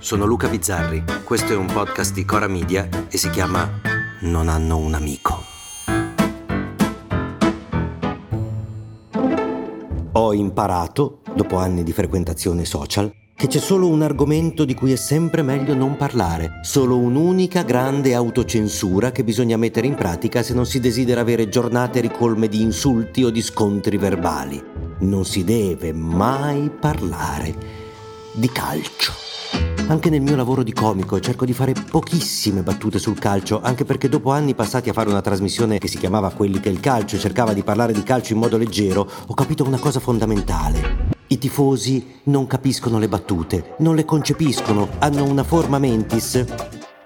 sono Luca Bizzarri, questo è un podcast di Cora Media e si chiama Non hanno un amico. Ho imparato, dopo anni di frequentazione social, che c'è solo un argomento di cui è sempre meglio non parlare, solo un'unica grande autocensura che bisogna mettere in pratica se non si desidera avere giornate ricolme di insulti o di scontri verbali. Non si deve mai parlare di calcio. Anche nel mio lavoro di comico cerco di fare pochissime battute sul calcio, anche perché dopo anni passati a fare una trasmissione che si chiamava Quelli che il calcio e cercava di parlare di calcio in modo leggero, ho capito una cosa fondamentale. I tifosi non capiscono le battute, non le concepiscono, hanno una forma mentis,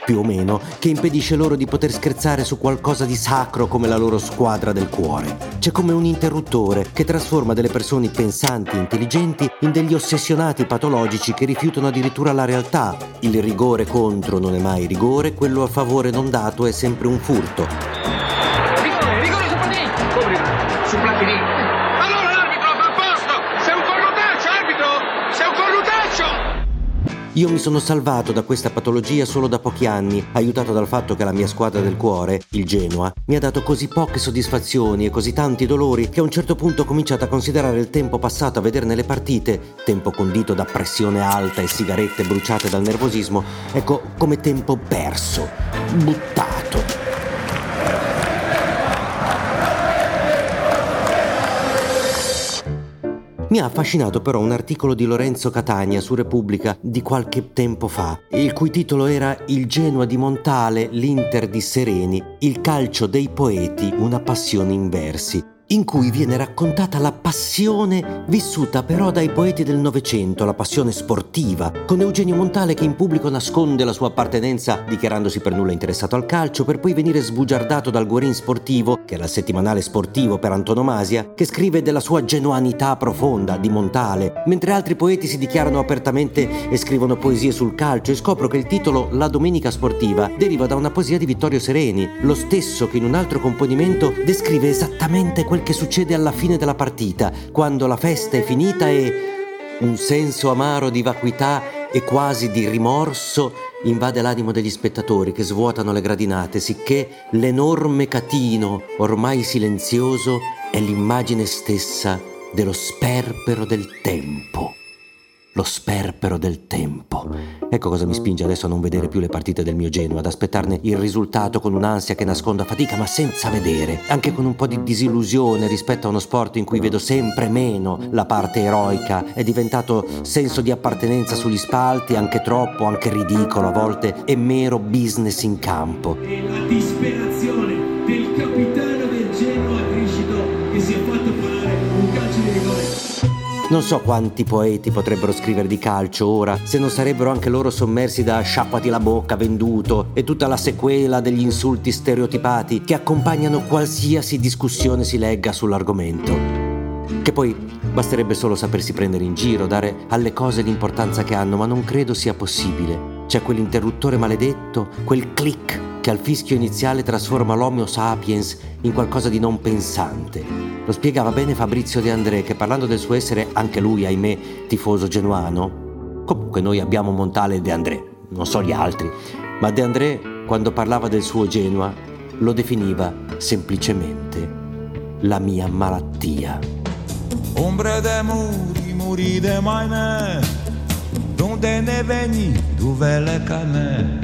più o meno, che impedisce loro di poter scherzare su qualcosa di sacro come la loro squadra del cuore. C'è come un interruttore che trasforma delle persone pensanti e intelligenti in degli ossessionati patologici che rifiutano addirittura la realtà. Il rigore contro non è mai rigore, quello a favore non dato è sempre un furto. Rigore, rigore su Platini! Come Su Platini! Io mi sono salvato da questa patologia solo da pochi anni, aiutato dal fatto che la mia squadra del cuore, il Genoa, mi ha dato così poche soddisfazioni e così tanti dolori che a un certo punto ho cominciato a considerare il tempo passato a vederne le partite, tempo condito da pressione alta e sigarette bruciate dal nervosismo, ecco, come tempo perso, buttato. Mi ha affascinato però un articolo di Lorenzo Catania su Repubblica di qualche tempo fa, il cui titolo era Il Genoa di Montale, l'Inter di Sereni, il calcio dei poeti, una passione in versi in cui viene raccontata la passione vissuta però dai poeti del Novecento, la passione sportiva, con Eugenio Montale che in pubblico nasconde la sua appartenenza dichiarandosi per nulla interessato al calcio, per poi venire sbugiardato dal Guerin Sportivo, che era il settimanale sportivo per antonomasia, che scrive della sua genuanità profonda di Montale, mentre altri poeti si dichiarano apertamente e scrivono poesie sul calcio e scopro che il titolo La Domenica Sportiva deriva da una poesia di Vittorio Sereni, lo stesso che in un altro componimento descrive esattamente quel che succede alla fine della partita, quando la festa è finita e un senso amaro di vacuità e quasi di rimorso invade l'animo degli spettatori che svuotano le gradinate, sicché l'enorme catino, ormai silenzioso, è l'immagine stessa dello sperpero del tempo lo sperpero del tempo. Ecco cosa mi spinge adesso a non vedere più le partite del mio Genoa, ad aspettarne il risultato con un'ansia che nasconda fatica, ma senza vedere, anche con un po' di disillusione rispetto a uno sport in cui vedo sempre meno la parte eroica, è diventato senso di appartenenza sugli spalti, anche troppo, anche ridicolo a volte, e mero business in campo. E la disperazione del capitano del Genoa Criscito che si è Non so quanti poeti potrebbero scrivere di calcio ora, se non sarebbero anche loro sommersi da sciacquati la bocca, venduto e tutta la sequela degli insulti stereotipati che accompagnano qualsiasi discussione si legga sull'argomento. Che poi basterebbe solo sapersi prendere in giro, dare alle cose l'importanza che hanno, ma non credo sia possibile. C'è quell'interruttore maledetto, quel click che al fischio iniziale trasforma l'Homo sapiens in qualcosa di non pensante. Lo spiegava bene Fabrizio De André che parlando del suo essere anche lui, ahimè, tifoso genuano. Comunque noi abbiamo Montale e De André, non so gli altri, ma De André quando parlava del suo Genoa lo definiva semplicemente la mia malattia. Ombre de muri, muri de maine, donde ne veni, dove le cane.